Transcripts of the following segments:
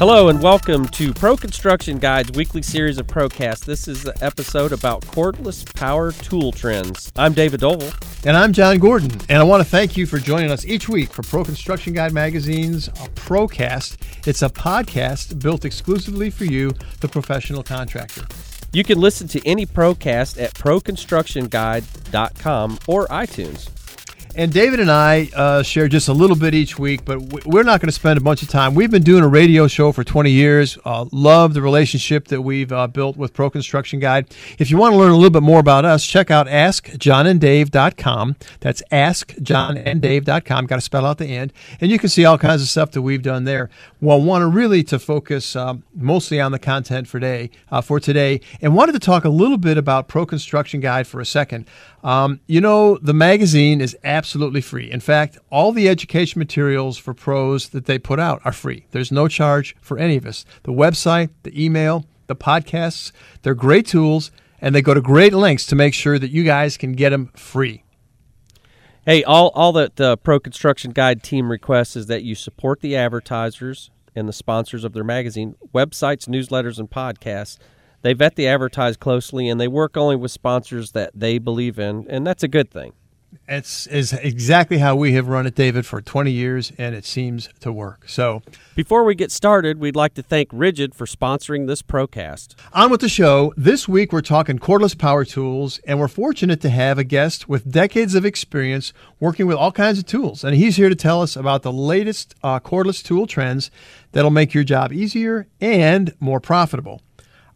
Hello and welcome to Pro Construction Guide's weekly series of Procast. This is the episode about cordless power tool trends. I'm David Dole. And I'm John Gordon. And I want to thank you for joining us each week for Pro Construction Guide Magazine's uh, Procast. It's a podcast built exclusively for you, the professional contractor. You can listen to any Procast at proconstructionguide.com or iTunes. And David and I uh, share just a little bit each week, but we're not going to spend a bunch of time. We've been doing a radio show for 20 years. Uh, love the relationship that we've uh, built with Pro Construction Guide. If you want to learn a little bit more about us, check out AskJohnandDave.com. That's AskJohnandDave.com. Got to spell out the end, and you can see all kinds of stuff that we've done there. Well, want to really to focus um, mostly on the content for today, uh, for today, and wanted to talk a little bit about Pro Construction Guide for a second. Um, you know, the magazine is absolutely free. In fact, all the education materials for pros that they put out are free. There's no charge for any of us. The website, the email, the podcasts, they're great tools, and they go to great lengths to make sure that you guys can get them free. Hey, all, all that the Pro Construction Guide team requests is that you support the advertisers and the sponsors of their magazine, websites, newsletters, and podcasts they vet the advertise closely and they work only with sponsors that they believe in, and that's a good thing. It's is exactly how we have run it, David, for 20 years, and it seems to work. So, before we get started, we'd like to thank Ridgid for sponsoring this procast. On with the show. This week, we're talking cordless power tools, and we're fortunate to have a guest with decades of experience working with all kinds of tools. And he's here to tell us about the latest uh, cordless tool trends that'll make your job easier and more profitable.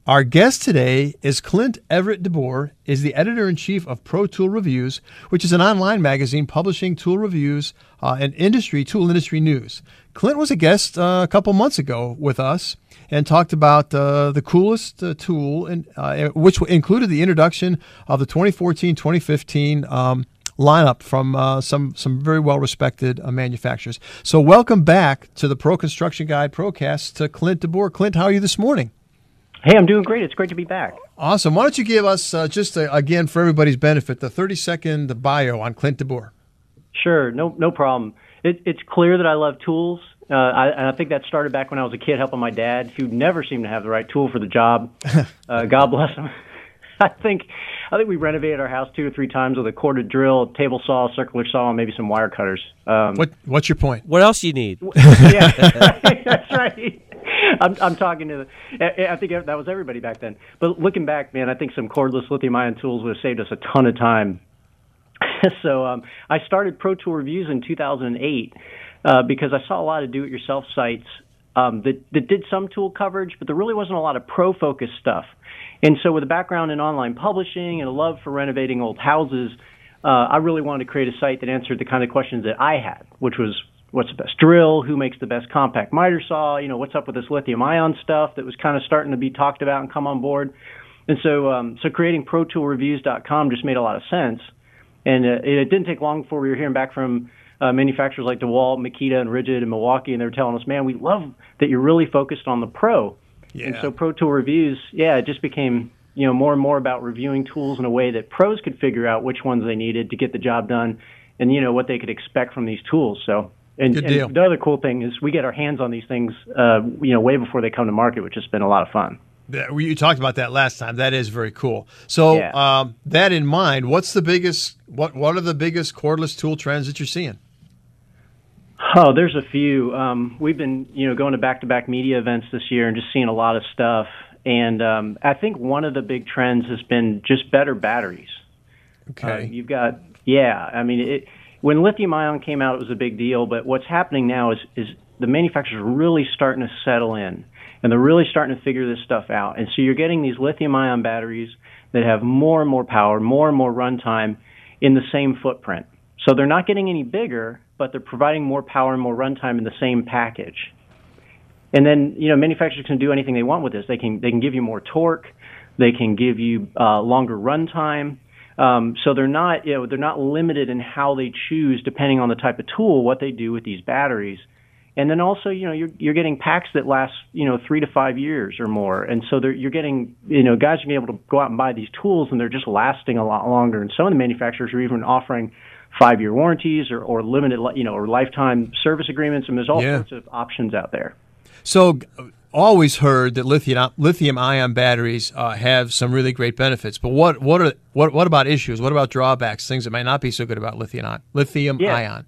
Our guest today is Clint Everett DeBoer, is the editor in chief of Pro Tool Reviews, which is an online magazine publishing tool reviews uh, and industry tool industry news. Clint was a guest uh, a couple months ago with us and talked about uh, the coolest uh, tool, uh, which included the introduction of the 2014-2015 um, lineup from uh, some some very well respected uh, manufacturers. So welcome back to the Pro Construction Guide Procast to Clint DeBoer. Clint, how are you this morning? Hey, I'm doing great. It's great to be back. Awesome. Why don't you give us, uh, just uh, again for everybody's benefit, the 30 second bio on Clint DeBoer? Sure, no, no problem. It, it's clear that I love tools. Uh, I, I think that started back when I was a kid helping my dad, who never seemed to have the right tool for the job. Uh, God bless him. I think I think we renovated our house two or three times with a corded drill, table saw, circular saw, and maybe some wire cutters. Um, what What's your point? What else you need? yeah, that's right. I'm, I'm talking to. The, I think that was everybody back then. But looking back, man, I think some cordless lithium-ion tools would have saved us a ton of time. so um, I started Pro Tool Reviews in 2008 uh, because I saw a lot of do-it-yourself sites um, that, that did some tool coverage, but there really wasn't a lot of pro-focused stuff. And so, with a background in online publishing and a love for renovating old houses, uh, I really wanted to create a site that answered the kind of questions that I had, which was what's the best drill, who makes the best compact miter saw, you know, what's up with this lithium ion stuff that was kind of starting to be talked about and come on board. And so, um, so creating ProToolReviews.com just made a lot of sense. And uh, it didn't take long before we were hearing back from uh, manufacturers like DeWalt, Makita, and Ridgid in Milwaukee, and they were telling us, man, we love that you're really focused on the pro. Yeah. And so Pro Tool Reviews, yeah, it just became you know more and more about reviewing tools in a way that pros could figure out which ones they needed to get the job done, and you know what they could expect from these tools. So and, and, the other cool thing is we get our hands on these things, uh, you know, way before they come to market, which has been a lot of fun. Yeah, you talked about that last time. That is very cool. So, yeah. um, that in mind, what's the biggest? What What are the biggest cordless tool trends that you're seeing? Oh, there's a few. Um, we've been, you know, going to back-to-back media events this year and just seeing a lot of stuff. And um, I think one of the big trends has been just better batteries. Okay. Uh, you've got, yeah. I mean, it when lithium ion came out, it was a big deal. But what's happening now is is the manufacturers are really starting to settle in, and they're really starting to figure this stuff out. And so you're getting these lithium ion batteries that have more and more power, more and more runtime in the same footprint. So they're not getting any bigger, but they're providing more power and more runtime in the same package. And then you know manufacturers can do anything they want with this. They can they can give you more torque, they can give you uh, longer runtime um, so they're not, you know, they're not limited in how they choose, depending on the type of tool, what they do with these batteries. And then also, you know, you're you're getting packs that last, you know, three to five years or more. And so they're you're getting, you know, guys are going to be able to go out and buy these tools, and they're just lasting a lot longer. And some of the manufacturers are even offering five-year warranties or, or limited, you know, or lifetime service agreements. And there's all yeah. sorts of options out there. So, always heard that lithium lithium ion batteries uh, have some really great benefits. But what what are what what about issues? What about drawbacks? Things that might not be so good about lithium ion. Lithium Yeah. ion.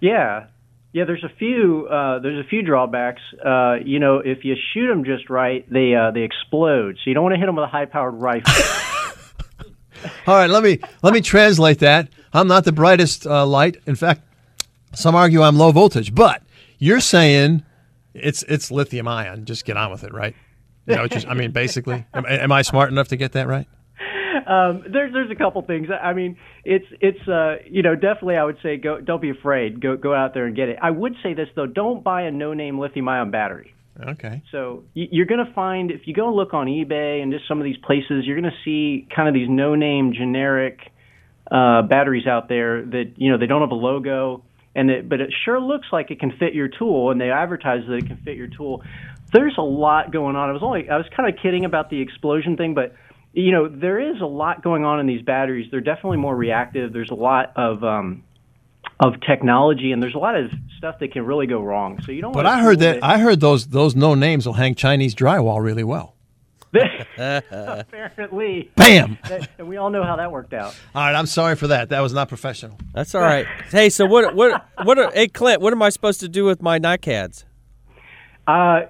Yeah, yeah. There's a few. Uh, there's a few drawbacks. Uh, you know, if you shoot them just right, they uh, they explode. So you don't want to hit them with a high-powered rifle. All right, let me let me translate that. I'm not the brightest uh, light. In fact, some argue I'm low voltage. But you're saying it's it's lithium ion. Just get on with it, right? You know, just I mean, basically, am, am I smart enough to get that right? um, there's there's a couple things. I mean, it's it's uh, you know definitely I would say go don't be afraid. Go go out there and get it. I would say this though, don't buy a no-name lithium-ion battery. Okay. So you're going to find if you go look on eBay and just some of these places, you're going to see kind of these no-name generic uh, batteries out there that you know they don't have a logo, and it, but it sure looks like it can fit your tool, and they advertise that it can fit your tool. There's a lot going on. I was only I was kind of kidding about the explosion thing, but you know there is a lot going on in these batteries. They're definitely more reactive. There's a lot of um, of technology, and there's a lot of stuff that can really go wrong. So you don't. But I heard that I heard those those no names will hang Chinese drywall really well. apparently. Bam. That- and we all know how that worked out. All right, I'm sorry for that. That was not professional. That's all right. hey, so what? What? What? Are, hey, Clint, what am I supposed to do with my NICADs? Uh,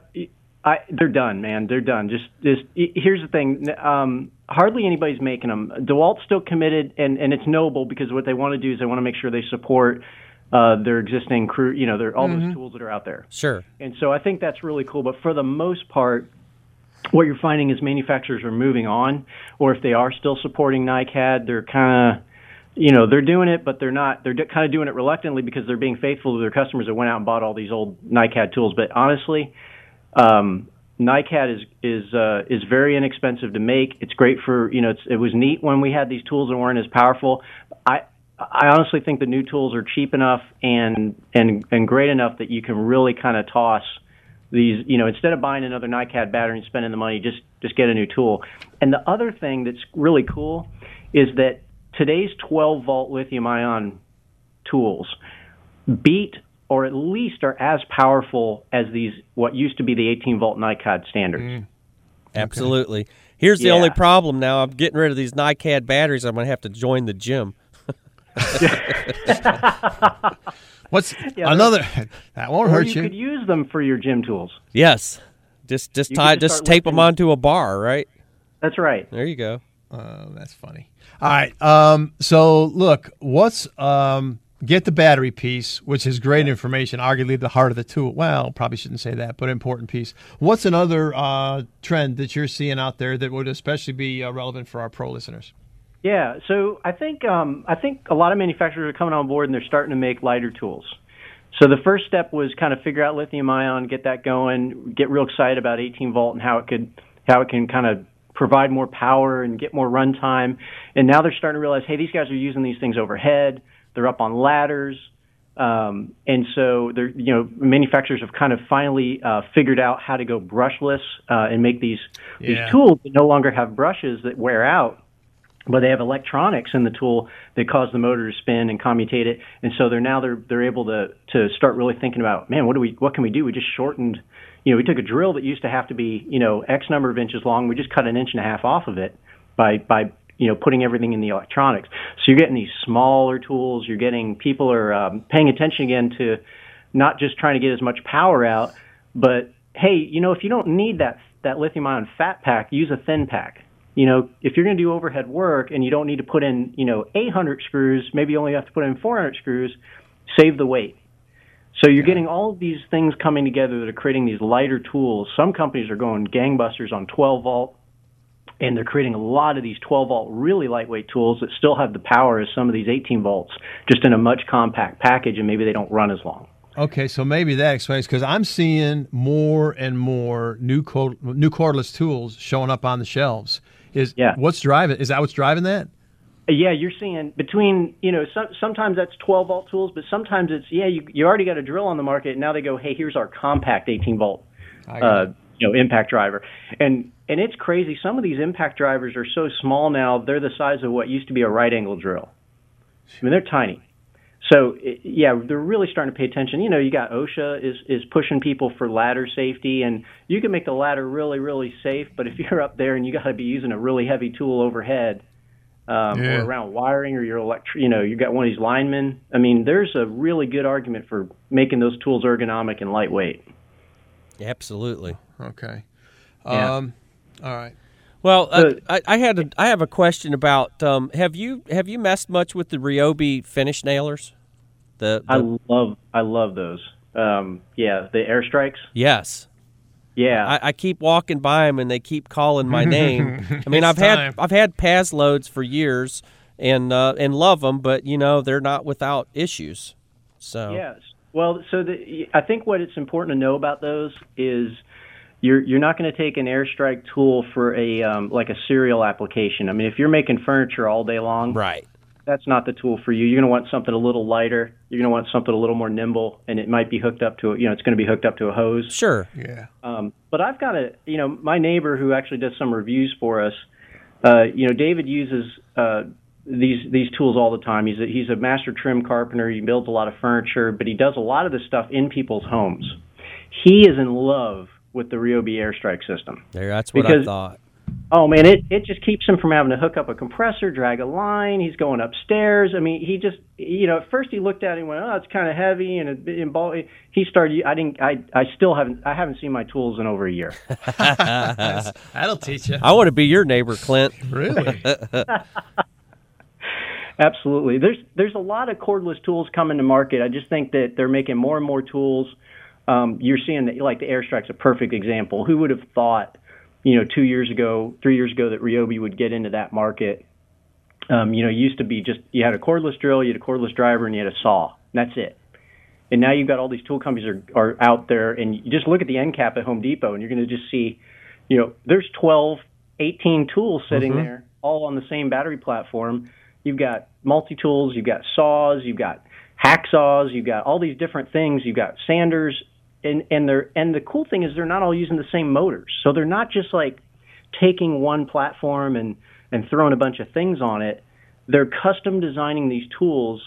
I, they're done, man. They're done. Just, just here's the thing. Um, hardly anybody's making them. DeWalt's still committed, and and it's noble because what they want to do is they want to make sure they support uh, their existing crew. You know, their all those tools that are out there. Sure. And so I think that's really cool. But for the most part, what you're finding is manufacturers are moving on, or if they are still supporting NICAD, they're kind of, you know, they're doing it, but they're not. They're kind of doing it reluctantly because they're being faithful to their customers that went out and bought all these old NICAD tools. But honestly, um, NICAD is is uh, is very inexpensive to make. It's great for you know. It was neat when we had these tools and weren't as powerful. I I honestly think the new tools are cheap enough and and and great enough that you can really kind of toss these. You know, instead of buying another NICAD battery and spending the money, just just get a new tool. And the other thing that's really cool is that today's 12 volt lithium ion tools beat or at least are as powerful as these what used to be the 18 volt NICAD standards. Mm. Absolutely. Here's the Yeah. only problem now. I'm getting rid of these NICAD batteries. I'm going to have to join the gym. What's Yeah, another? That won't Or hurt you you. could use them for your gym tools. Yes. Just just You tie just just tape them onto a bar, right? That's right. There you go. Oh, that's funny. All right. Um, so look, what's um, get the battery piece, which is great information, arguably the heart of the tool. Well, probably shouldn't say that, but important piece. What's another uh, trend that you're seeing out there that would especially be uh, relevant for our pro listeners? Yeah, so I think um, I think a lot of manufacturers are coming on board and they're starting to make lighter tools. So the first step was kind of figure out lithium ion, get that going, get real excited about 18 volt and how it could how it can kind of provide more power and get more runtime. And now they're starting to realize, hey, these guys are using these things overhead. They're up on ladders. Um, and so they're, you know, manufacturers have kind of finally uh, figured out how to go brushless uh, and make these Yeah. these tools that no longer have brushes that wear out but they have electronics in the tool that cause the motor to spin and commutate it. And so they're now they're they're able to to start really thinking about, man, what do we what can we do? We just shortened, you know, we took a drill that used to have to be you know X number of inches long. We just cut an inch and a half off of it by by you know putting everything in the electronics. So you're getting these smaller tools. You're getting people are um, paying attention again to not just trying to get as much power out, but hey, you know, if you don't need that that lithium ion fat pack, use a thin pack you know, if you're going to do overhead work and you don't need to put in, you know, 800 screws, maybe you only have to put in 400 screws, save the weight. So you're getting all of these things coming together that are creating these lighter tools. Some companies are going gangbusters on 12 volt, and they're creating a lot of these 12 volt really lightweight tools that still have the power as some of these 18 volts, just in a much compact package, and maybe they don't run as long. Okay, so maybe that explains because I'm seeing more and more new cord, new cordless tools showing up on the shelves. Is Yeah. what's driving? Is that what's driving that? Yeah, you're seeing between you know some, sometimes that's 12 volt tools, but sometimes it's yeah you you already got a drill on the market. And now they go, hey, here's our compact 18 volt uh, you know impact driver, and and it's crazy. Some of these impact drivers are so small now; they're the size of what used to be a right angle drill. I mean, they're tiny. So yeah, they're really starting to pay attention. You know, you got OSHA is is pushing people for ladder safety, and you can make the ladder really really safe. But if you're up there and you got to be using a really heavy tool overhead, um, yeah. or around wiring, or your electric, you know, you got one of these linemen. I mean, there's a really good argument for making those tools ergonomic and lightweight. Absolutely. Okay. Yeah. Um, all right. Well, uh, I, I, had a, I have a question about um, have you have you messed much with the Ryobi finish nailers? The, the... I love I love those. Um, yeah, the airstrikes. Yes. Yeah, I, I, keep walking by them and they keep calling my name. I mean, I've time. had I've had Paslodes for years and uh, and love them, but you know they're not without issues. So yes, well, so the, I think what it's important to know about those is you're you're not going to take an airstrike tool for a um, like a serial application. I mean, if you're making furniture all day long, right, that's not the tool for you. You're going to want something a little lighter. You're going to want something a little more nimble, and it might be hooked up to a, you know it's going to be hooked up to a hose. Sure. Yeah. Um, but I've got a you know my neighbor who actually does some reviews for us. Uh, you know, David uses uh, these these tools all the time. He's a, he's a master trim carpenter. He builds a lot of furniture, but he does a lot of this stuff in people's homes. He is in love with the Ryobi airstrike system. There, that's what because, I thought. Oh man, it it just keeps him from having to hook up a compressor, drag a line. He's going upstairs. I mean, he just you know at first he looked at it and went, oh, it's kind of heavy and it, and ball. He started. I didn't. I I still haven't. I haven't seen my tools in over a year. That'll teach you. I want to be your neighbor, Clint. Really. Absolutely. There's there's a lot of cordless tools coming to market. I just think that they're making more and more tools um, you're seeing that like the airstrike's a perfect example. Who would have thought, you know, two years ago, three years ago, that Ryobi would get into that market? Um, you know, it used to be just you had a cordless drill, you had a cordless driver, and you had a saw. That's it. And now you've got all these tool companies are are out there, and you just look at the end cap at Home Depot, and you're going to just see, you know, there's 12, 18 tools sitting mm-hmm. there, all on the same battery platform. You've got multi tools, you've got saws, you've got hacksaws, you've got all these different things, you've got sanders, and and they're and the cool thing is they're not all using the same motors. So they're not just like taking one platform and and throwing a bunch of things on it. They're custom designing these tools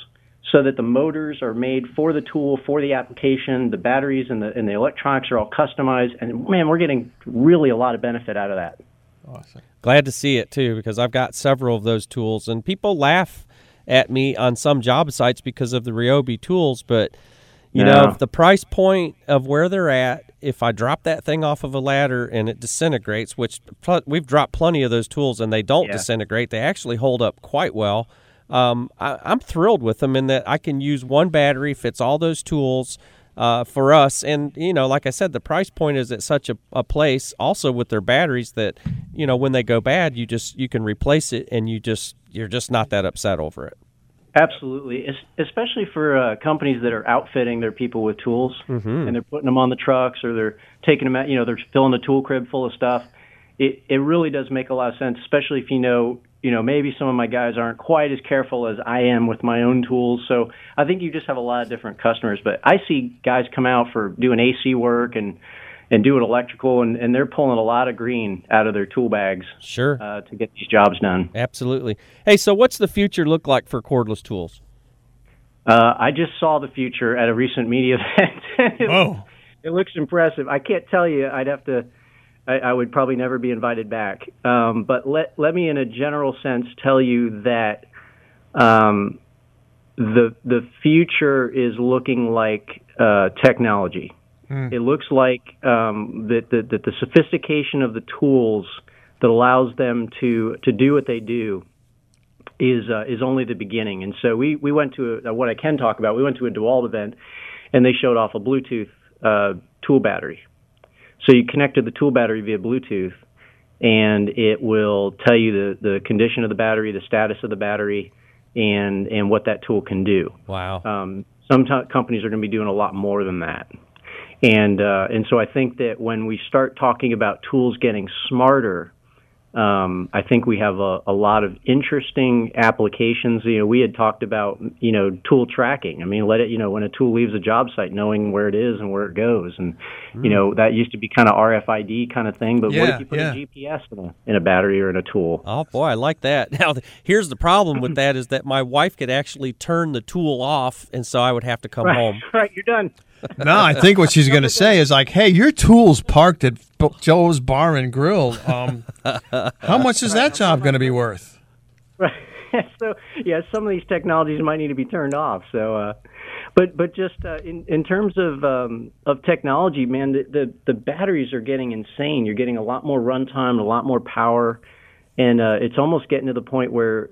so that the motors are made for the tool for the application. The batteries and the and the electronics are all customized. And man, we're getting really a lot of benefit out of that. Awesome. Glad to see it too because I've got several of those tools and people laugh at me on some job sites because of the Ryobi tools, but you yeah. know, the price point of where they're at, if I drop that thing off of a ladder and it disintegrates, which we've dropped plenty of those tools and they don't yeah. disintegrate, they actually hold up quite well. Um, I, am thrilled with them in that I can use one battery, fits all those tools uh, for us. And, you know, like I said, the price point is at such a, a place also with their batteries that, you know, when they go bad, you just, you can replace it and you just, you're just not that upset over it. Absolutely, especially for uh, companies that are outfitting their people with tools, mm-hmm. and they're putting them on the trucks or they're taking them out. You know, they're filling the tool crib full of stuff. It it really does make a lot of sense, especially if you know, you know, maybe some of my guys aren't quite as careful as I am with my own tools. So I think you just have a lot of different customers. But I see guys come out for doing AC work and and doing electrical, and, and they're pulling a lot of green out of their tool bags. Sure. Uh, to get these jobs done. Absolutely. Hey, so what's the future look like for cordless tools? Uh, I just saw the future at a recent media event. it, Whoa. It looks impressive. I can't tell you. I'd have to. I, I would probably never be invited back. Um, but let let me, in a general sense, tell you that um, the the future is looking like uh, technology. Mm. It looks like um, that, that, that the sophistication of the tools that allows them to to do what they do is uh, is only the beginning. And so we we went to a, what I can talk about. We went to a DeWalt event, and they showed off a Bluetooth uh, tool battery. So you connect to the tool battery via Bluetooth, and it will tell you the the condition of the battery, the status of the battery, and and what that tool can do. Wow. Um, some t- companies are going to be doing a lot more than that. And uh, and so I think that when we start talking about tools getting smarter, Um, I think we have a, a lot of interesting applications. You know, we had talked about you know tool tracking. I mean, let it you know when a tool leaves a job site, knowing where it is and where it goes, and you know that used to be kind of RFID kind of thing. But what if you put yeah. a GPS in a in a battery or in a tool? Oh boy, I like that. Now, here's the problem with that is that my wife could actually turn the tool off, and so I would have to come Right, home. right, you're done. No, I think what she's going to say is like, "Hey, your tool's parked at Joe's Bar and Grill. Um, how much is that job going to be worth?" Right. so yeah, some of these technologies might need to be turned off. So, uh, but but just uh, in in terms of um, of technology, man, the, the the batteries are getting insane. You're getting a lot more runtime, a lot more power, and uh, it's almost getting to the point where.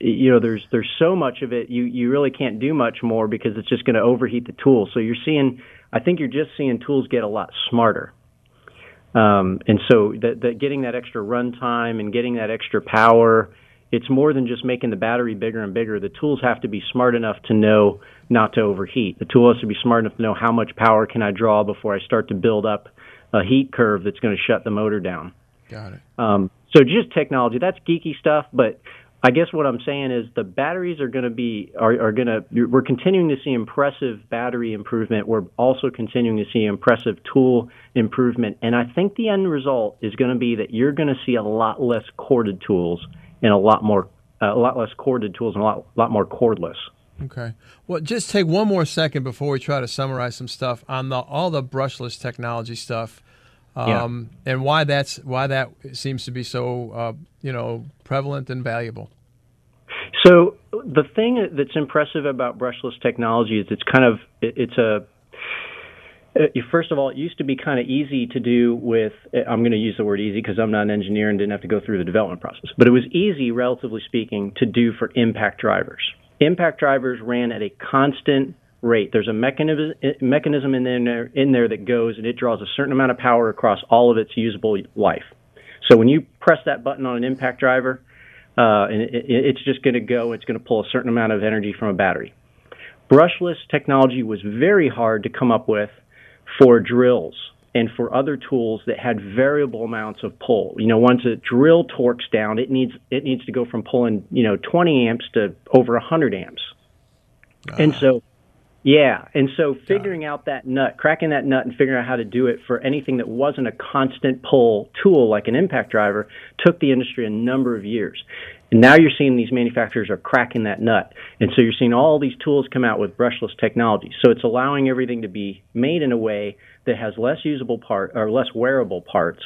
You know, there's there's so much of it, you you really can't do much more because it's just going to overheat the tool. So you're seeing, I think you're just seeing tools get a lot smarter. Um, and so that, that getting that extra runtime and getting that extra power, it's more than just making the battery bigger and bigger. The tools have to be smart enough to know not to overheat. The tool has to be smart enough to know how much power can I draw before I start to build up a heat curve that's going to shut the motor down. Got it. Um, so just technology, that's geeky stuff, but I guess what I'm saying is the batteries are going to be are, are going to we're continuing to see impressive battery improvement. We're also continuing to see impressive tool improvement, and I think the end result is going to be that you're going to see a lot less corded tools and a lot more uh, a lot less corded tools and a lot lot more cordless. Okay. Well, just take one more second before we try to summarize some stuff on the all the brushless technology stuff, um, and why that's why that seems to be so uh, you know prevalent and valuable. So the thing that's impressive about brushless technology is it's kind of it's a uh, first of all, it used to be kind of easy to do with. I'm going to use the word easy because I'm not an engineer and didn't have to go through the development process. But it was easy, relatively speaking, to do for impact drivers. Impact drivers ran at a constant rate. There's a mechanism mechanism in there in there that goes and it draws a certain amount of power across all of its usable life. So when you press that button on an impact driver, uh, and it, it, it's just going to go. It's going to pull a certain amount of energy from a battery. Brushless technology was very hard to come up with for drills and for other tools that had variable amounts of pull. You know, once a drill torques down, it needs it needs to go from pulling you know 20 amps to over 100 amps. And so, yeah, and so figuring out that nut, cracking that nut, and figuring out how to do it for anything that wasn't a constant pull tool like an impact driver took the industry a number of years. And now you're seeing these manufacturers are cracking that nut. And so you're seeing all these tools come out with brushless technology. So it's allowing everything to be made in a way that has less usable part or less wearable parts,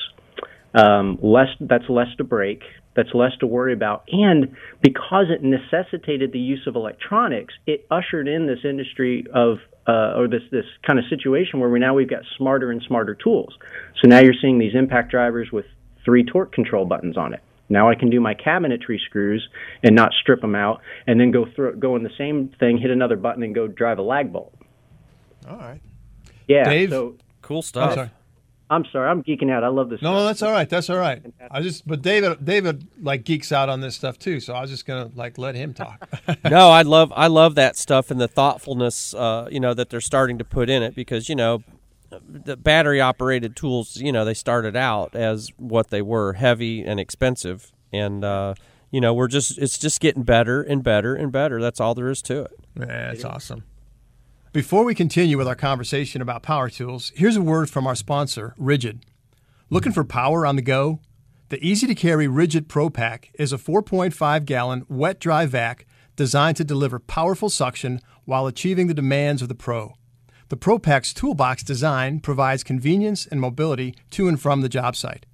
um, less that's less to break, that's less to worry about, and because it necessitated the use of electronics, it ushered in this industry of uh, or this this kind of situation where we now we've got smarter and smarter tools. So now you're seeing these impact drivers with three torque control buttons on it. Now I can do my cabinetry screws and not strip them out, and then go through go in the same thing, hit another button, and go drive a lag bolt. All right. Yeah. Dave? So Cool I'm stuff. Sorry. I'm sorry, I'm geeking out. I love this. No, stuff. no, that's all right. That's all right. I just, but David, David like geeks out on this stuff too. So I was just gonna like let him talk. no, I love I love that stuff and the thoughtfulness, uh, you know, that they're starting to put in it because you know, the battery operated tools, you know, they started out as what they were, heavy and expensive, and uh, you know, we're just it's just getting better and better and better. That's all there is to it. Yeah, that's awesome. Before we continue with our conversation about power tools, here's a word from our sponsor, Ridgid. Looking for power on the go? The easy to carry Ridgid Pro Pack is a 4.5 gallon wet dry vac designed to deliver powerful suction while achieving the demands of the pro. The Pro Pack's toolbox design provides convenience and mobility to and from the job site.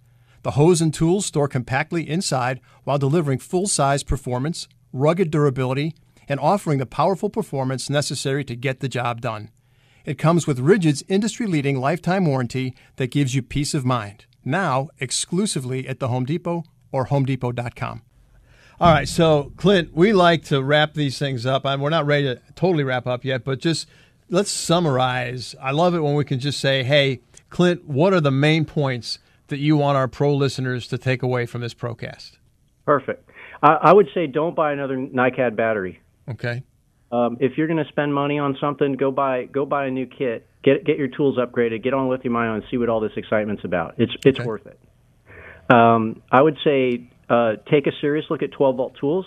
The hose and tools store compactly inside while delivering full size performance, rugged durability, and offering the powerful performance necessary to get the job done. It comes with Ridgid's industry leading lifetime warranty that gives you peace of mind. Now, exclusively at the Home Depot or HomeDepot.com. All right, so Clint, we like to wrap these things up. And we're not ready to totally wrap up yet, but just let's summarize. I love it when we can just say, hey, Clint, what are the main points that you want our pro listeners to take away from this procast? Perfect. I, I would say don't buy another NiCad battery. Okay. Um, if you're going to spend money on something, go buy go buy a new kit. Get get your tools upgraded. Get on lithium ion and see what all this excitement's about. It's it's Okay. worth it. Um, I would say uh, take a serious look at 12 volt tools.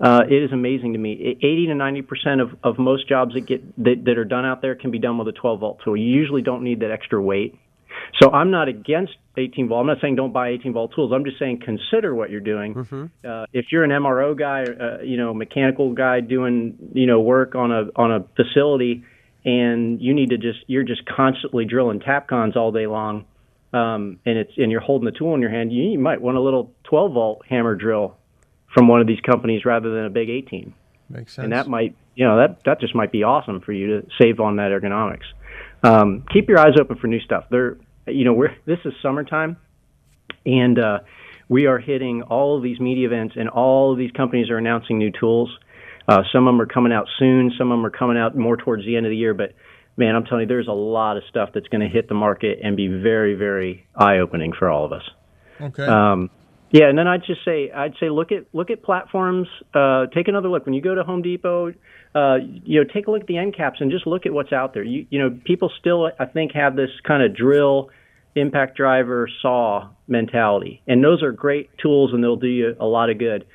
Uh, it is amazing to me. 80 to 90 percent of, of most jobs that get that, that are done out there can be done with a 12 volt tool. You usually don't need that extra weight. So I'm not against 18 volt. I'm not saying don't buy 18 volt tools. I'm just saying consider what you're doing. Mm-hmm. Uh, if you're an MRO guy, uh, you know, mechanical guy doing you know work on a on a facility, and you need to just you're just constantly drilling tapcons all day long, um, and it's and you're holding the tool in your hand. You, you might want a little 12 volt hammer drill from one of these companies rather than a big 18. Makes sense. And that might you know that that just might be awesome for you to save on that ergonomics. Um, keep your eyes open for new stuff. There, you know, we're this is summertime, and uh, we are hitting all of these media events, and all of these companies are announcing new tools. Uh, some of them are coming out soon. Some of them are coming out more towards the end of the year. But man, I'm telling you, there's a lot of stuff that's going to hit the market and be very, very eye-opening for all of us. Okay. Um, yeah, and then I'd just say I'd say look at look at platforms. Uh, take another look when you go to Home Depot. Uh, you know, take a look at the end caps and just look at what's out there. You you know, people still I think have this kind of drill, impact driver, saw mentality, and those are great tools and they'll do you a lot of good.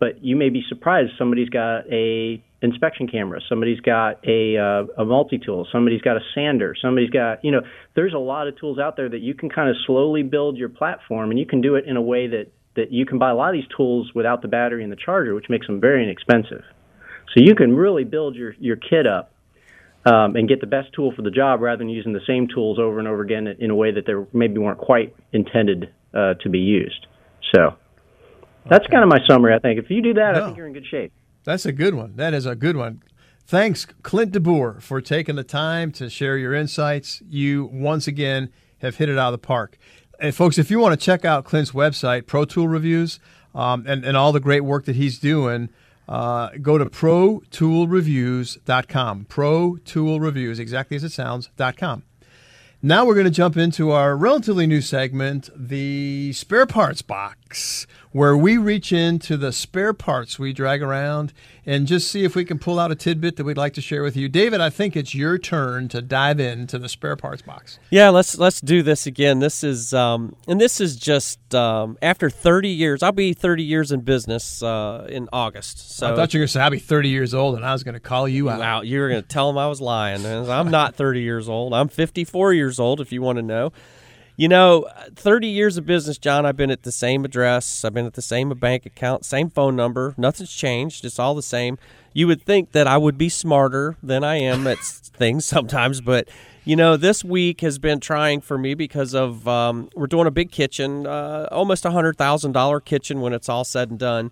But you may be surprised somebody's got a inspection camera, somebody's got a uh, a multi tool, somebody's got a sander, somebody's got you know, there's a lot of tools out there that you can kind of slowly build your platform, and you can do it in a way that that you can buy a lot of these tools without the battery and the charger, which makes them very inexpensive. So you can really build your, your kit up um, and get the best tool for the job rather than using the same tools over and over again in a way that they maybe weren't quite intended uh, to be used. So that's okay. kind of my summary, I think. If you do that, no, I think you're in good shape. That's a good one. That is a good one. Thanks, Clint DeBoer, for taking the time to share your insights. You, once again, have hit it out of the park and folks, if you want to check out Clint's website, Pro Tool Reviews, um, and, and all the great work that he's doing, uh, go to protoolreviews.com. Pro Tool Reviews, exactly as it sounds, .com. Now we're going to jump into our relatively new segment, the spare parts box, where we reach into the spare parts we drag around and just see if we can pull out a tidbit that we'd like to share with you. David, I think it's your turn to dive into the spare parts box. Yeah, let's let's do this again. This is um, and this is just um, after 30 years. I'll be 30 years in business uh, in August. So I thought you were going to say I'll be 30 years old, and I was going to call you out. Wow, you were going to tell them I was lying. I'm not 30 years old. I'm 54 years old. If you want to know. You know, 30 years of business, John, I've been at the same address. I've been at the same bank account, same phone number. Nothing's changed. It's all the same. You would think that I would be smarter than I am at things sometimes, but you know, this week has been trying for me because of um, we're doing a big kitchen, uh, almost a hundred thousand dollar kitchen when it's all said and done,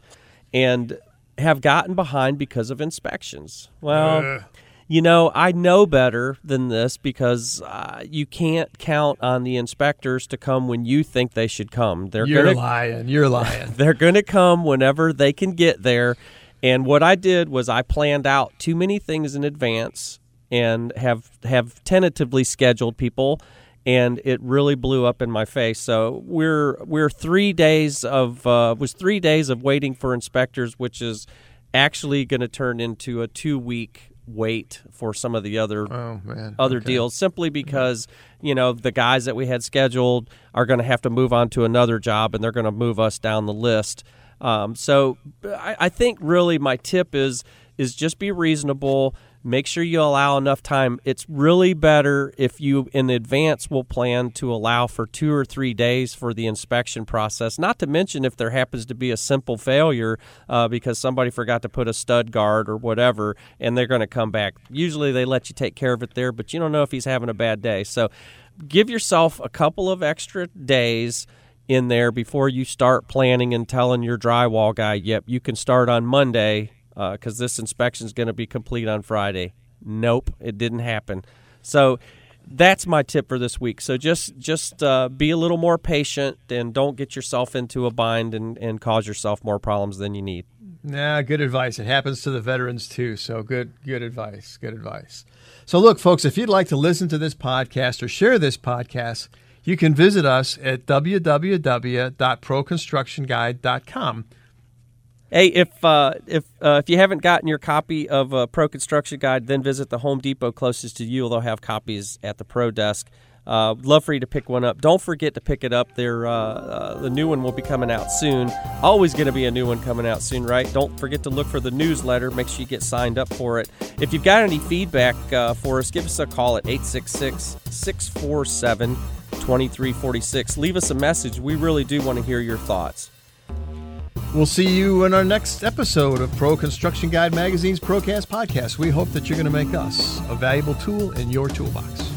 and have gotten behind because of inspections. Well. Uh you know, I know better than this because uh, you can't count on the inspectors to come when you think they should come. They're You're gonna, lying. You're lying. they're going to come whenever they can get there. And what I did was I planned out too many things in advance and have have tentatively scheduled people and it really blew up in my face. So we're we're 3 days of uh, was 3 days of waiting for inspectors which is actually going to turn into a 2 week wait for some of the other oh, other okay. deals simply because you know the guys that we had scheduled are going to have to move on to another job and they're going to move us down the list. Um, so I, I think really my tip is is just be reasonable Make sure you allow enough time. It's really better if you in advance will plan to allow for two or three days for the inspection process. Not to mention if there happens to be a simple failure uh, because somebody forgot to put a stud guard or whatever, and they're going to come back. Usually they let you take care of it there, but you don't know if he's having a bad day. So give yourself a couple of extra days in there before you start planning and telling your drywall guy, yep, you can start on Monday because uh, this inspection is going to be complete on Friday. Nope, it didn't happen. So that's my tip for this week. So just just uh, be a little more patient and don't get yourself into a bind and, and cause yourself more problems than you need. Nah, good advice. It happens to the veterans too. So good, good advice. Good advice. So look, folks, if you'd like to listen to this podcast or share this podcast, you can visit us at www.proconstructionguide.com Hey, if uh, if uh, if you haven't gotten your copy of uh, Pro Construction Guide, then visit the Home Depot closest to you. They'll have copies at the Pro Desk. Uh, love for you to pick one up. Don't forget to pick it up. There, uh, uh, the new one will be coming out soon. Always going to be a new one coming out soon, right? Don't forget to look for the newsletter. Make sure you get signed up for it. If you've got any feedback uh, for us, give us a call at 866 647 2346. Leave us a message. We really do want to hear your thoughts. We'll see you in our next episode of Pro Construction Guide Magazine's Procast podcast. We hope that you're going to make us a valuable tool in your toolbox.